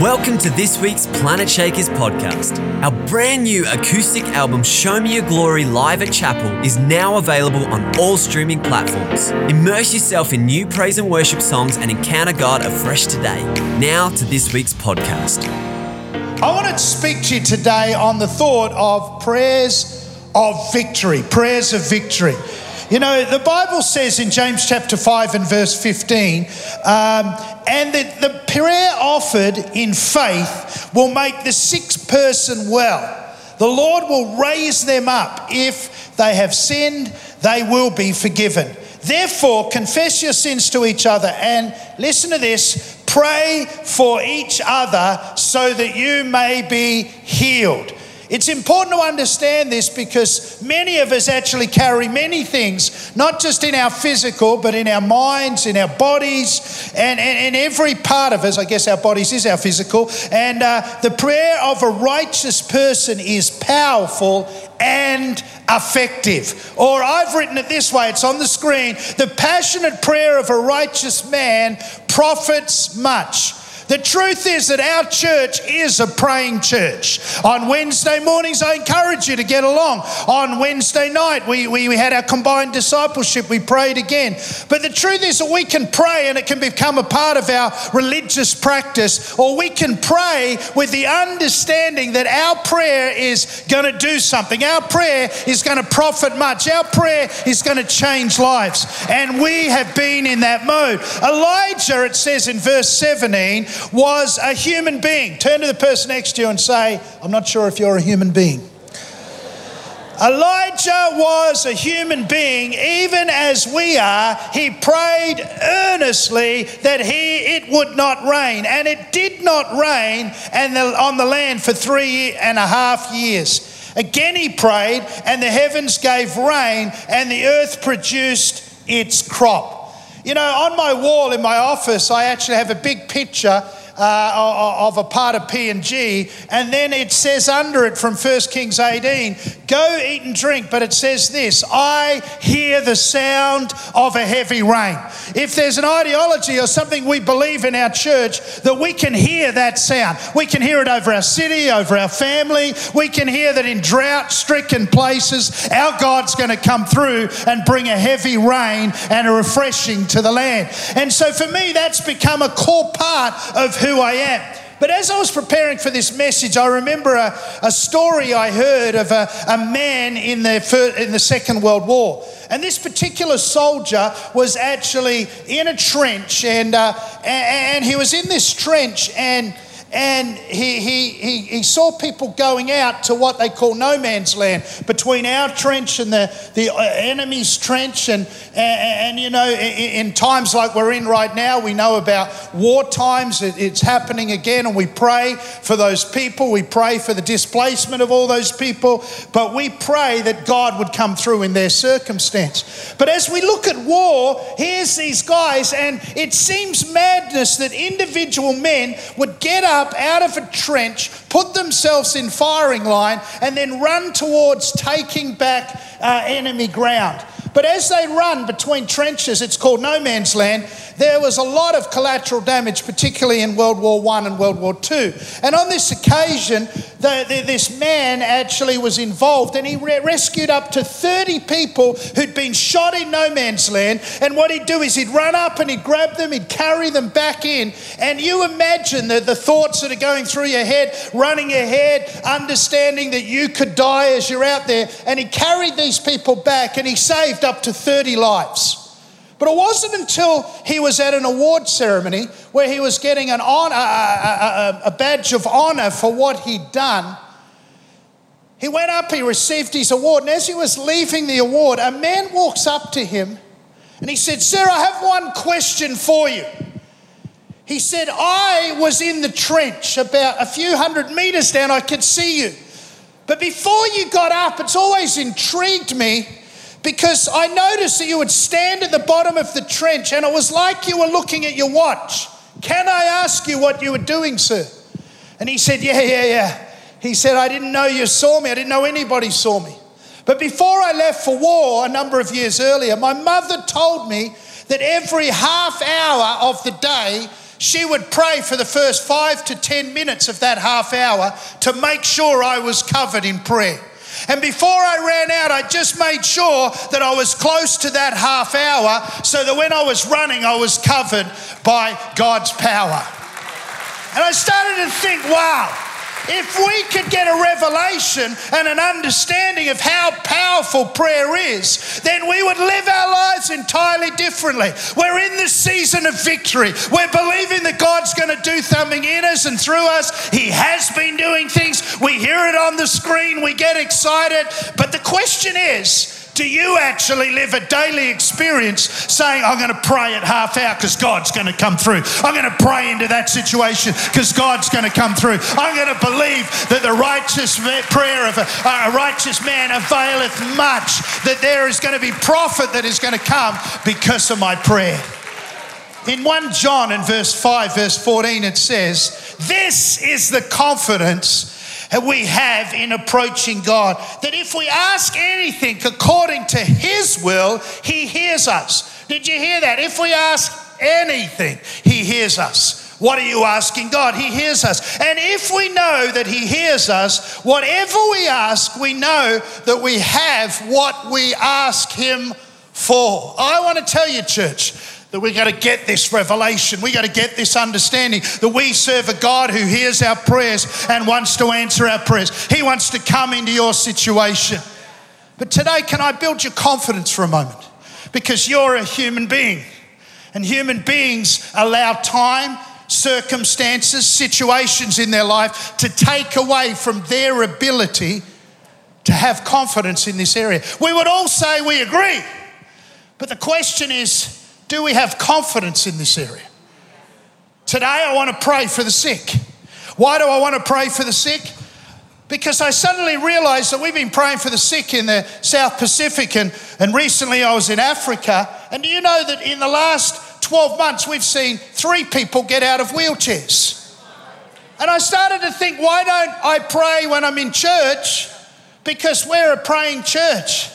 Welcome to this week's Planetshakers podcast. Our brand new acoustic album, Show Me Your Glory Live at Chapel, is now available on all streaming platforms. Immerse yourself in new praise and worship songs and encounter God afresh today. Now to this week's podcast. I want to speak to you today on the thought of prayers of victory, prayers of victory. You know, the Bible says in James chapter 5 and verse 15, um, and that the prayer offered in faith will make the sick person well. The Lord will raise them up. If they have sinned, they will be forgiven. Therefore, confess your sins to each other and listen to this pray for each other so that you may be healed. It's important to understand this because many of us actually carry many things, not just in our physical, but in our minds, in our bodies, and, and, every part of us. I guess our bodies is our physical. And uh, the prayer of a righteous person is powerful and effective. Or I've written it this way it's on the screen the passionate prayer of a righteous man profits much. The truth is that our church is a praying church. On Wednesday mornings, I encourage you to get along. On Wednesday night, we, we, we, had our combined discipleship. We prayed again. But the truth is that we can pray and it can become a part of our religious practice, or we can pray with the understanding that our prayer is going to do something. Our prayer is going to profit much. Our prayer is going to change lives. And we have been in that mode. Elijah, it says in verse 17, was a human being. Turn to the person next to you and say, I'm not sure if you're a human being. Elijah was a human being, even as we are. He prayed earnestly that he it would not rain, and it did not rain and the, on the land for three and a half years. Again he prayed, and the heavens gave rain, and the earth produced its crop. You know, on my wall in my office, I actually have a big picture uh, of a part of PNG, and then it says under it from 1 Kings 18, go eat and drink, but it says this, I hear the sound of a heavy rain. If there's an ideology or something we believe in our church, that we can hear that sound. We can hear it over our city, over our family. We can hear that in drought stricken places, our God's going to come through and bring a heavy rain and a refreshing to the land. And so for me, that's become a core part of who I am. But as I was preparing for this message, I remember a, a story I heard of a, a man in the, in the Second World War. And this particular soldier was actually in a trench, and, uh, and, and he was in this trench, and and he, he, he, he, saw people going out to what they call no man's land between our trench and the, the uh, enemy's trench. And, and, and you know, in, in, times like we're in right now, we know about war times. It, it's happening again, and we pray for those people. We pray for the displacement of all those people, but we pray that God would come through in their circumstance. But as we look at war, here's these guys, and it seems madness that individual men would get up up out of a trench, put themselves in firing line, and then run towards taking back uh, enemy ground. But as they run between trenches, it's called no man's land, there was a lot of collateral damage, particularly in World War I and World War II. And on this occasion, the, the, this man actually was involved and he re- rescued up to 30 people who'd been shot in no man's land. And what he'd do is he'd run up and he'd grab them, he'd carry them back in. And you imagine the, the thoughts that are going through your head, running ahead, understanding that you could die as you're out there. And he carried these people back and he saved up to 30 lives. But it wasn't until he was at an award ceremony where he was getting an honor, a, a, a badge of honor for what he'd done. He went up, he received his award, and as he was leaving the award, a man walks up to him and he said, Sir, I have one question for you. He said, I was in the trench about a few hundred meters down, I could see you. But before you got up, it's always intrigued me because I noticed that you would stand at the bottom of the trench and it was like you were looking at your watch. Can I ask you what you were doing, sir? And he said, Yeah, yeah, yeah. He said, I didn't know you saw me. I didn't know anybody saw me. But before I left for war a number of years earlier, my mother told me that every half hour of the day, she would pray for the first five to 10 minutes of that half hour to make sure I was covered in prayer. And before I ran out, I just made sure that I was close to that half hour so that when I was running, I was covered by God's power. And I started to think, wow, if we could get a revelation and an understanding of how powerful prayer is, then we would live our lives entirely differently. We're in the season of victory. We're believing that God's going to do something in us and through us. He has been doing things. We hear it on the screen, we get excited. But the question is, do you actually live a daily experience saying, I'm going to pray at half hour because God's going to come through? I'm going to pray into that situation because God's going to come through. I'm going to believe that the righteous prayer of a, a righteous man availeth much, that there is going to be profit that is going to come because of my prayer. In 1 John in verse 5, verse 14, it says, This is the confidence we have in approaching God. That if we ask anything according to His will, He hears us. Did you hear that? If we ask anything, He hears us. What are you asking God? He hears us. And if we know that He hears us, whatever we ask, we know that we have what we ask Him for. I want to tell you, church, that we got to get this revelation. We got to get this understanding that we serve a God who hears our prayers and wants to answer our prayers. He wants to come into your situation. But today, can I build your confidence for a moment? Because you're a human being, and human beings allow time, circumstances, situations in their life to take away from their ability to have confidence in this area. We would all say we agree, but the question is, do we have confidence in this area? Today, I want to pray for the sick. Why do I want to pray for the sick? Because I suddenly realized that we've been praying for the sick in the South Pacific, and, and recently I was in Africa. And do you know that in the last 12 months, we've seen three people get out of wheelchairs? And I started to think, why don't I pray when I'm in church? Because we're a praying church.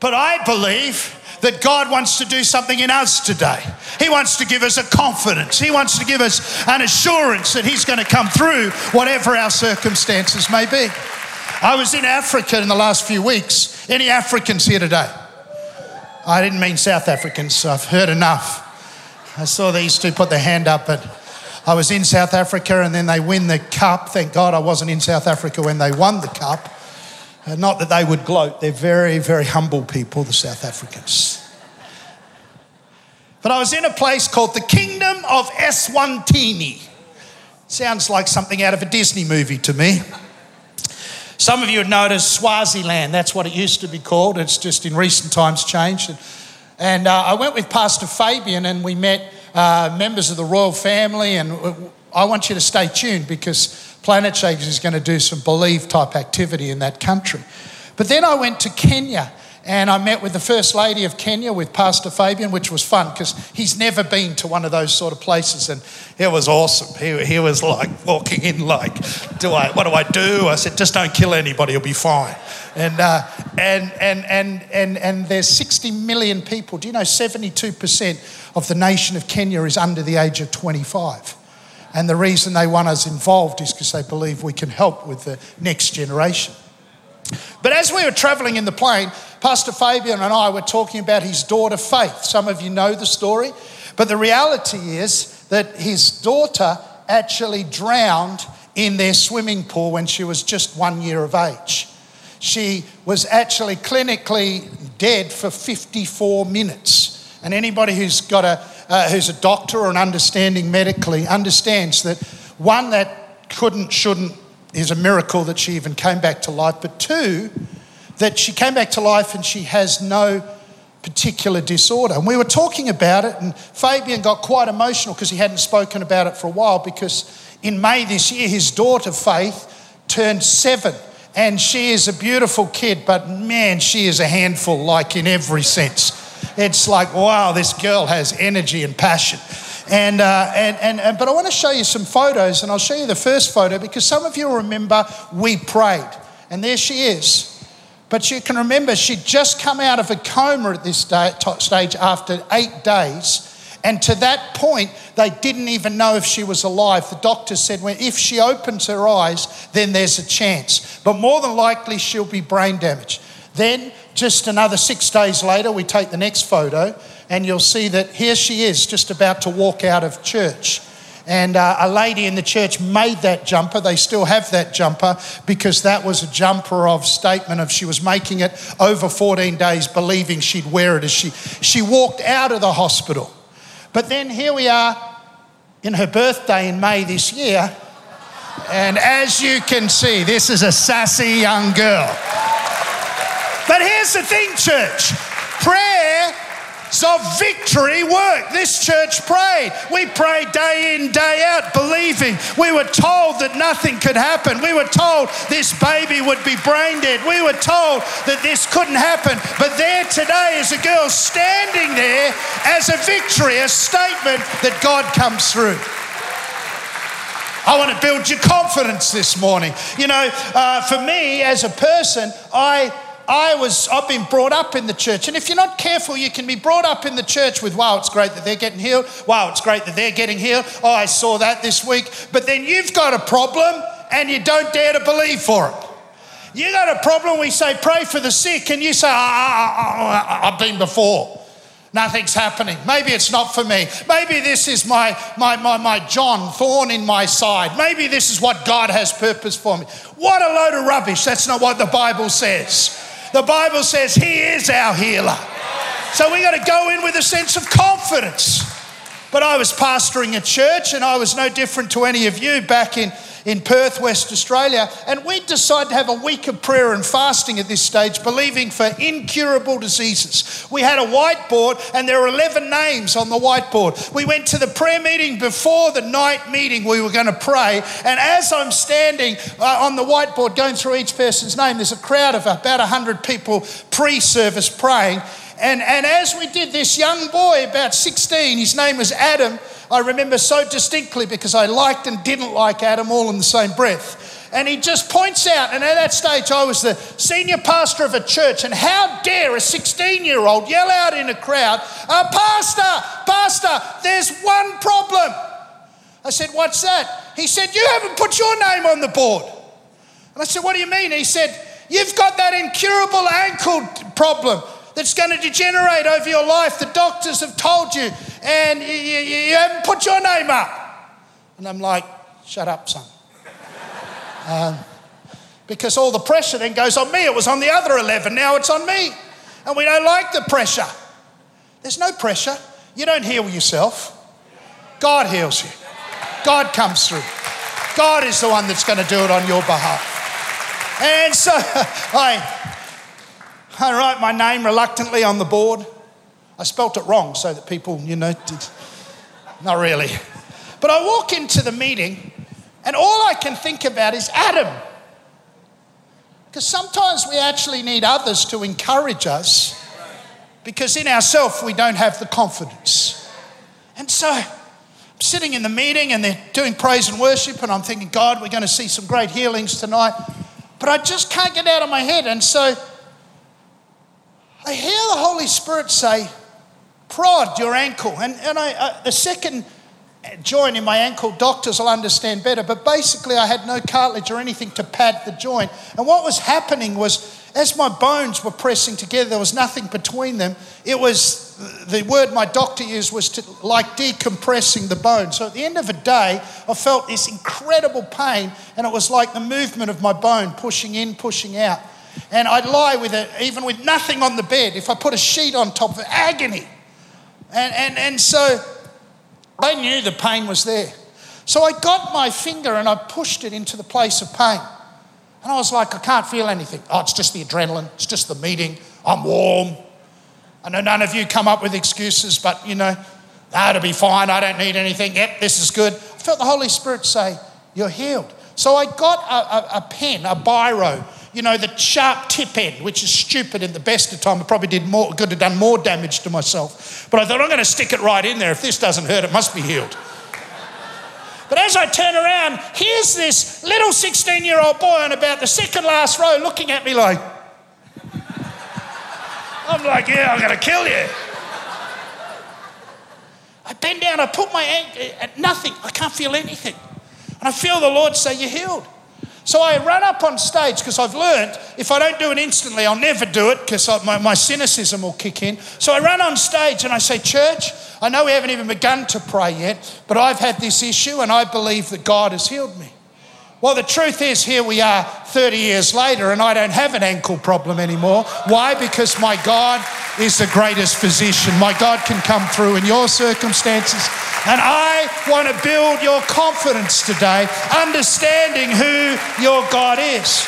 But I believe that God wants to do something in us today. He wants to give us a confidence. He wants to give us an assurance that He's going to come through whatever our circumstances may be. I was in Africa in the last few weeks. Any Africans here today? I didn't mean South Africans, so I've heard enough. I saw these two put their hand up, but I was in South Africa and then they win the cup. Thank God I wasn't in South Africa when they won the cup. Uh, not that they would gloat, they're very, very humble people, the South Africans. But I was in a place called the Kingdom of Eswatini. Sounds like something out of a Disney movie to me. Some of you would know it as Swaziland. That's what it used to be called. It's just in recent times changed. And, uh, I went with Pastor Fabian and we met uh, members of the royal family. And I want you to stay tuned because Planetshakers is going to do some believe type activity in that country. But then I went to Kenya and I met with the First Lady of Kenya with Pastor Fabian, which was fun because he's never been to one of those sort of places, and it was awesome. He, he was like walking in, like, "Do I? What do I do?" I said, "Just don't kill anybody; you'll be fine." And uh, and and and and and there's 60 million people. Do you know 72 percent of the nation of Kenya is under the age of 25? And the reason they want us involved is because they believe we can help with the next generation. But as we were traveling in the plane, Pastor Fabian and I were talking about his daughter Faith. Some of you know the story, but the reality is that his daughter actually drowned in their swimming pool when she was just one year of age. She was actually clinically dead for 54 minutes. And anybody who's got a uh, who's a doctor or an understanding medically understands that one, that couldn't, shouldn't, is a miracle that she even came back to life, but two, that she came back to life and she has no particular disorder. And we were talking about it, and Fabian got quite emotional because he hadn't spoken about it for a while. Because in May this year, his daughter Faith turned seven, and she is a beautiful kid, but man, she is a handful, like in every sense. It's like, wow, this girl has energy and passion. And, uh, and, and, and, but I want to show you some photos, and I'll show you the first photo because some of you remember we prayed, and there she is. But you can remember she'd just come out of a coma at this day, stage after eight days, And to that point, they didn't even know if she was alive. The doctor said, well, if she opens her eyes, then there's a chance. But more than likely, she'll be brain damaged. Then, just another six days later, we take the next photo, and you'll see that here she is, just about to walk out of church. And uh, a lady in the church made that jumper. They still have that jumper because that was a jumper of statement of she was making it over 14 days, believing she'd wear it as she, she walked out of the hospital. But then here we are in her birthday in May this year. And as you can see, this is a sassy young girl. But here's the thing, church prayer of victory work. This church prayed. We prayed day in, day out, believing. We were told that nothing could happen. We were told this baby would be brain dead. We were told that this couldn't happen. But there today is a girl standing there as a victory, a statement that God comes through. I want to build your confidence this morning. You know, uh, for me as a person, I I was, I've been brought up in the church. And if you're not careful, you can be brought up in the church with, wow, it's great that they're getting healed. Wow, it's great that they're getting healed. Oh, I saw that this week. But then you've got a problem and you don't dare to believe for it. You got a problem, we say, pray for the sick, and you say, ah, ah, ah, I've been before. Nothing's happening. Maybe it's not for me. Maybe this is my, my, my, my John, thorn in my side. Maybe this is what God has purpose for me. What a load of rubbish. That's not what the Bible says. The Bible says He is our healer. So we got to go in with a sense of confidence. But I was pastoring a church and I was no different to any of you back in in Perth, West Australia, and we decided to have a week of prayer and fasting at this stage, believing for incurable diseases. We had a whiteboard, and there were 11 names on the whiteboard. We went to the prayer meeting before the night meeting we were going to pray, and as I'm standing uh, on the whiteboard going through each person's name, there's a crowd of about 100 people pre service praying. And, and as we did, this young boy, about 16, his name was Adam, I remember so distinctly because I liked and didn't like Adam all in the same breath. And he just points out, and at that stage, I was the senior pastor of a church, and how dare a 16 year old yell out in a crowd, uh, Pastor, Pastor, there's one problem. I said, What's that? He said, You haven't put your name on the board. And I said, What do you mean? He said, You've got that incurable ankle problem that's going to degenerate over your life. The doctors have told you, and you, you, you haven't put your name up. And I'm like, shut up, son. Um, because all the pressure then goes on me. It was on the other 11, now it's on me. And we don't like the pressure. There's no pressure. You don't heal yourself, God heals you. God comes through. God is the one that's going to do it on your behalf. And so I I write my name reluctantly on the board. I spelt it wrong so that people, you know, did. not really. But I walk into the meeting and all I can think about is Adam. Because sometimes we actually need others to encourage us because in ourselves we don't have the confidence. And so I'm sitting in the meeting and they're doing praise and worship, and I'm thinking, God, we're going to see some great healings tonight. But I just can't get out of my head. And so I hear the Holy Spirit say, prod your ankle. And, and I, uh, the second joint in my ankle, doctors will understand better, but basically I had no cartilage or anything to pad the joint. And what was happening was, as my bones were pressing together, there was nothing between them. It was the word my doctor used was to like decompressing the bone. So at the end of a day, I felt this incredible pain, and it was like the movement of my bone pushing in, pushing out. And I'd lie with it, even with nothing on the bed, if I put a sheet on top of it, agony. And, and, and so I knew the pain was there. So I got my finger and I pushed it into the place of pain. And I was like, I can't feel anything. Oh, it's just the adrenaline, it's just the meeting, I'm warm. I know none of you come up with excuses, but you know, it'll be fine, I don't need anything. Yep, this is good. I felt the Holy Spirit say, You're healed. So I got a, a, a pen, a biro, you know, the sharp tip end, which is stupid in the best of time. I probably did more, could have done more damage to myself. But I thought, I'm going to stick it right in there. If this doesn't hurt, it must be healed. But as I turn around, here's this little 16 year old boy on about the second last row looking at me like, I'm like, yeah, I'm going to kill you. I bend down, I put my hand, uh, at nothing. I can't feel anything. And I feel the Lord say, You're healed. So I run up on stage because I've learned if I don't do it instantly, I'll never do it because my, my cynicism will kick in. So I run on stage and I say, Church, I know we haven't even begun to pray yet, but I've had this issue and I believe that God has healed me. Well, the truth is, here we are 30 years later, and I don't have an ankle problem anymore. Why? Because my God is the greatest physician. My God can come through in your circumstances. And I want to build your confidence today, understanding who your God is.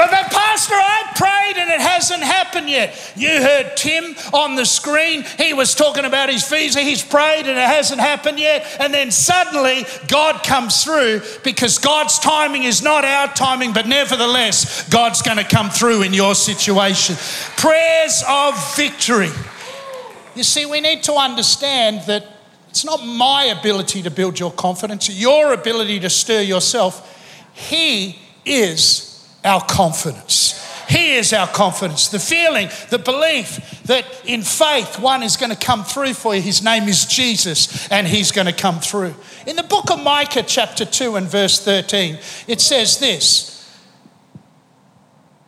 But, but, Pastor, I prayed and it hasn't happened yet. You heard Tim on the screen. He was talking about his visa. He's prayed and it hasn't happened yet. And then suddenly God comes through because God's timing is not our timing, but nevertheless, God's going to come through in your situation. Prayers of victory. You see, we need to understand that it's not my ability to build your confidence, your ability to stir yourself. He is our confidence. He is our confidence. The feeling, the belief that in faith one is going to come through for you. His name is Jesus and he's going to come through. In the book of Micah, chapter 2 and verse 13, it says this.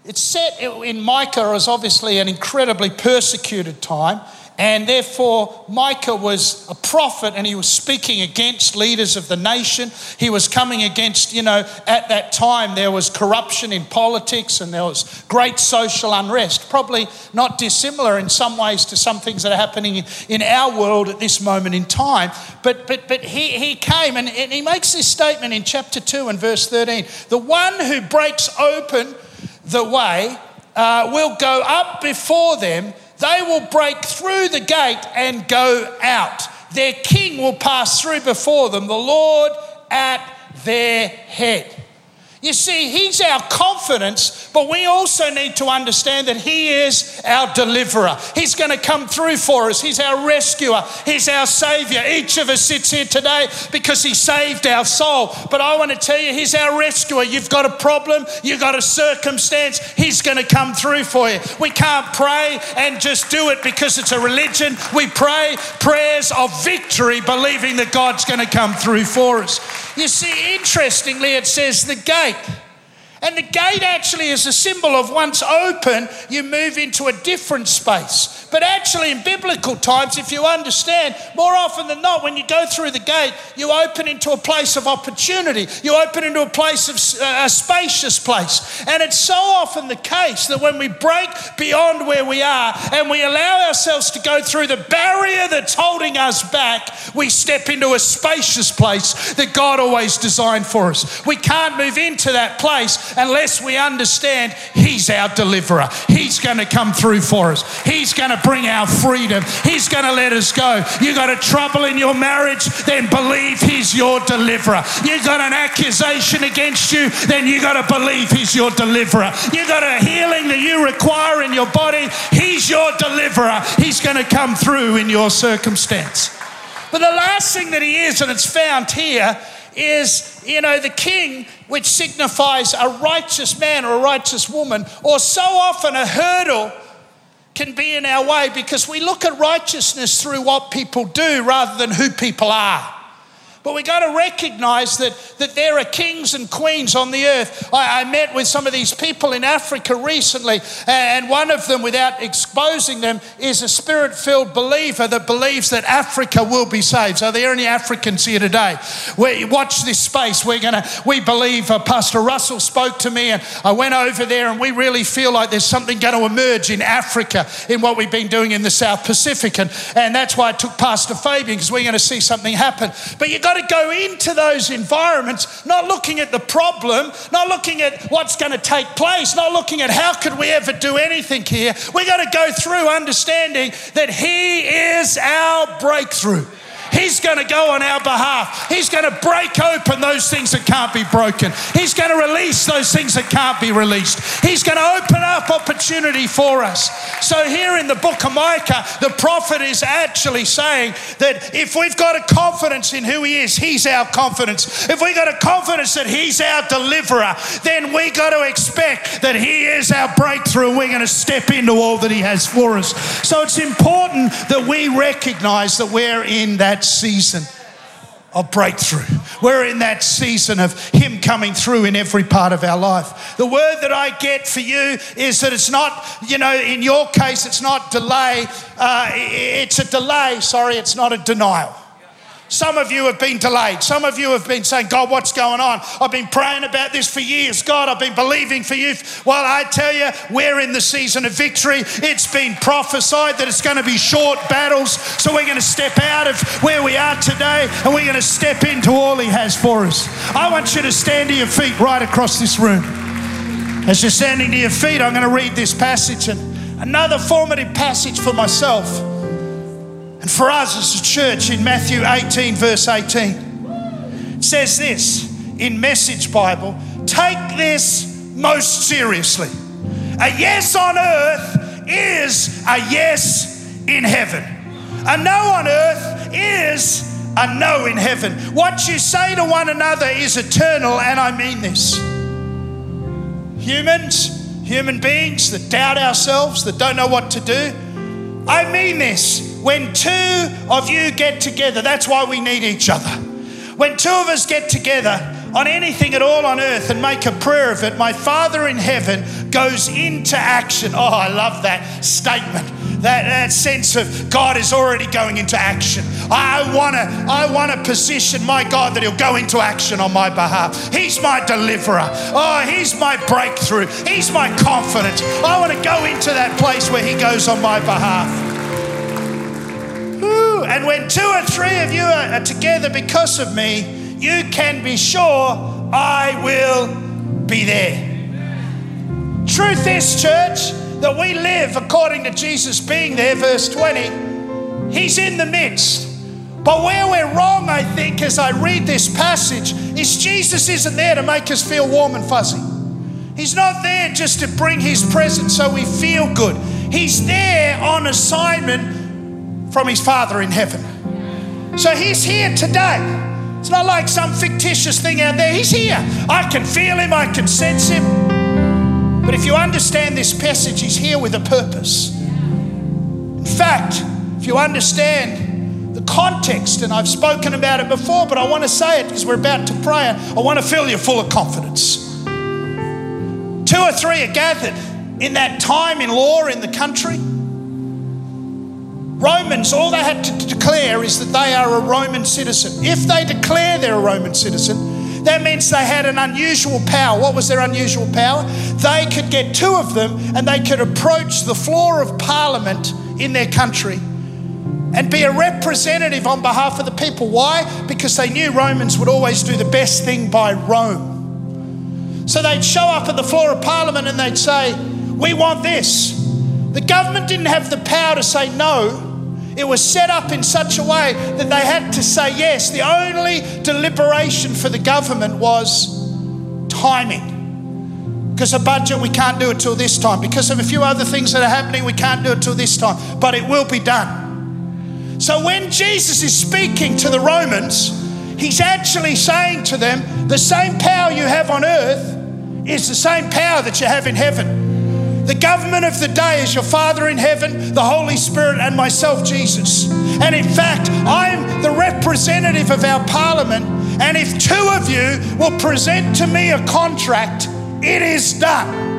It's set in Micah as obviously an incredibly persecuted time. And therefore, Micah was a prophet and he was speaking against leaders of the nation. He was coming against, you know, at that time there was corruption in politics and there was great social unrest. Probably not dissimilar in some ways to some things that are happening in our world at this moment in time. But, but, but he, he came and, he makes this statement in chapter 2 and verse 13 The one who breaks open the way uh, will go up before them they will break through the gate and go out. Their king will pass through before them, the Lord at their head. You see, He's our confidence, but we also need to understand that He is our deliverer. He's going to come through for us. He's our rescuer. He's our Savior. Each of us sits here today because He saved our soul. But I want to tell you, He's our rescuer. You've got a problem, you've got a circumstance, He's going to come through for you. We can't pray and just do it because it's a religion. We pray prayers of victory, believing that God's going to come through for us. You see, interestingly, it says the gate right and the gate actually is a symbol of once open, you move into a different space. But actually, in biblical times, if you understand, more often than not, when you go through the gate, you open into a place of opportunity. You open into a place of uh, a spacious place. And it's so often the case that when we break beyond where we are and we allow ourselves to go through the barrier that's holding us back, we step into a spacious place that God always designed for us. We can't move into that place unless we understand He's our deliverer. He's going to come through for us. He's going to bring our freedom. He's going to let us go. You got a trouble in your marriage, then believe He's your deliverer. You got an accusation against you, then you got to believe He's your deliverer. You got a healing that you require in your body, He's your deliverer. He's going to come through in your circumstance. But the last thing that He is, and it's found here, is, you know, the king, which signifies a righteous man or a righteous woman, or so often a hurdle can be in our way because we look at righteousness through what people do rather than who people are. But we got to recognize that, that there are kings and queens on the earth. I, I, met with some of these people in Africa recently, and one of them, without exposing them, is a spirit filled believer that believes that Africa will be saved. So, are there any Africans here today? We, watch this space. We're going to, we believe, uh, Pastor Russell spoke to me, and I went over there, and we really feel like there's something going to emerge in Africa in what we've been doing in the South Pacific. And, and that's why I took Pastor Fabian, because we're going to see something happen. But you've got got to go into those environments not looking at the problem, not looking at what's going to take place, not looking at how could we ever do anything here. We got to go through understanding that He is our breakthrough. He's going to go on our behalf. He's going to break open those things that can't be broken. He's going to release those things that can't be released. He's going to open up opportunity for us. So, here in the book of Micah, the prophet is actually saying that if we've got a confidence in who He is, He's our confidence. If we've got a confidence that He's our deliverer, then we got to expect that He is our breakthrough we're going to step into all that He has for us. So, it's important that we recognize that we're in that season of breakthrough. We're in that season of Him coming through in every part of our life. The word that I get for you is that it's not, you know, in your case, it's not delay, uh, it's a delay, sorry, it's not a denial. Some of you have been delayed. Some of you have been saying, God, what's going on? I've been praying about this for years. God, I've been believing for you. Well, I tell you, we're in the season of victory. It's been prophesied that it's going to be short battles. So we're going to step out of where we are today and we're going to step into all He has for us. I want you to stand to your feet right across this room. As you're standing to your feet, I'm going to read this passage and another formative passage for myself. And for us as a church in Matthew 18, verse 18, it says this in Message Bible take this most seriously. A yes on earth is a yes in heaven. A no on earth is a no in heaven. What you say to one another is eternal, and I mean this. Humans, human beings that doubt ourselves, that don't know what to do, I mean this. When two of you get together, that's why we need each other. When two of us get together on anything at all on earth and make a prayer of it, my Father in heaven goes into action. Oh, I love that statement. That, that sense of God is already going into action. I want to I want to position my God that He'll go into action on my behalf. He's my deliverer. Oh, He's my breakthrough. He's my confidence. I want to go into that place where He goes on my behalf. And when two or three of you are, together because of me, you can be sure I will be there. Truth is, church, that we live according to Jesus being there, verse 20. He's in the midst. But where we're wrong, I think, as I read this passage, is Jesus isn't there to make us feel warm and fuzzy. He's not there just to bring His presence so we feel good. He's there on assignment from his Father in heaven. So he's here today. It's not like some fictitious thing out there. He's here. I can feel him, I can sense him. But if you understand this passage, he's here with a purpose. In fact, if you understand the context, and I've spoken about it before, but I want to say it because we're about to pray. I want to fill you full of confidence. Two or three are gathered in that time in law in the country. Romans, all they had to declare is that they are a Roman citizen. If they declare they're a Roman citizen, that means they had an unusual power. What was their unusual power? They could get two of them and they could approach the floor of parliament in their country and be a representative on behalf of the people. Why? Because they knew Romans would always do the best thing by Rome. So they'd show up at the floor of parliament and they'd say, We want this. The government didn't have the power to say no it was set up in such a way that they had to say yes. The only deliberation for the government was timing. Because of budget, we can't do it till this time. Because of a few other things that are happening, we can't do it till this time. But it will be done. So when Jesus is speaking to the Romans, he's actually saying to them, the same power you have on earth is the same power that you have in heaven. The government of the day is your Father in heaven, the Holy Spirit, and myself, Jesus. And in fact, I'm the representative of our parliament. And if two of you will present to me a contract, it is done.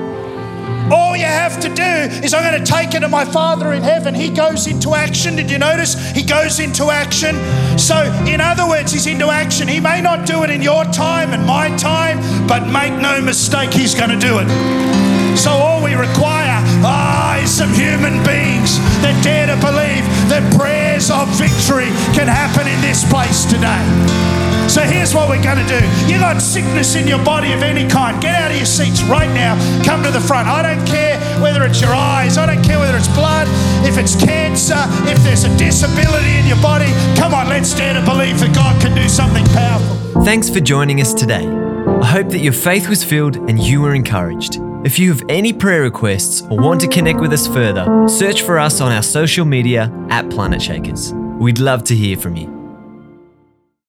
All you have to do is I'm going to take it to my Father in heaven. He goes into action. Did you notice? He goes into action. So, in other words, he's into action. He may not do it in your time and my time, but make no mistake, he's going to do it. So all we require ah, is some human beings that dare to believe that prayers of victory can happen in this place today. So here's what we're going to do. You got sickness in your body of any kind. Get out of your seats right now. Come to the front. I don't care whether it's your eyes. I don't care whether it's blood, if it's cancer, if there's a disability in your body. Come on, let's dare to believe that God can do something powerful. Thanks for joining us today. I hope that your faith was filled and you were encouraged. If you have any prayer requests or want to connect with us further, search for us on our social media at Planetshakers. We'd love to hear from you.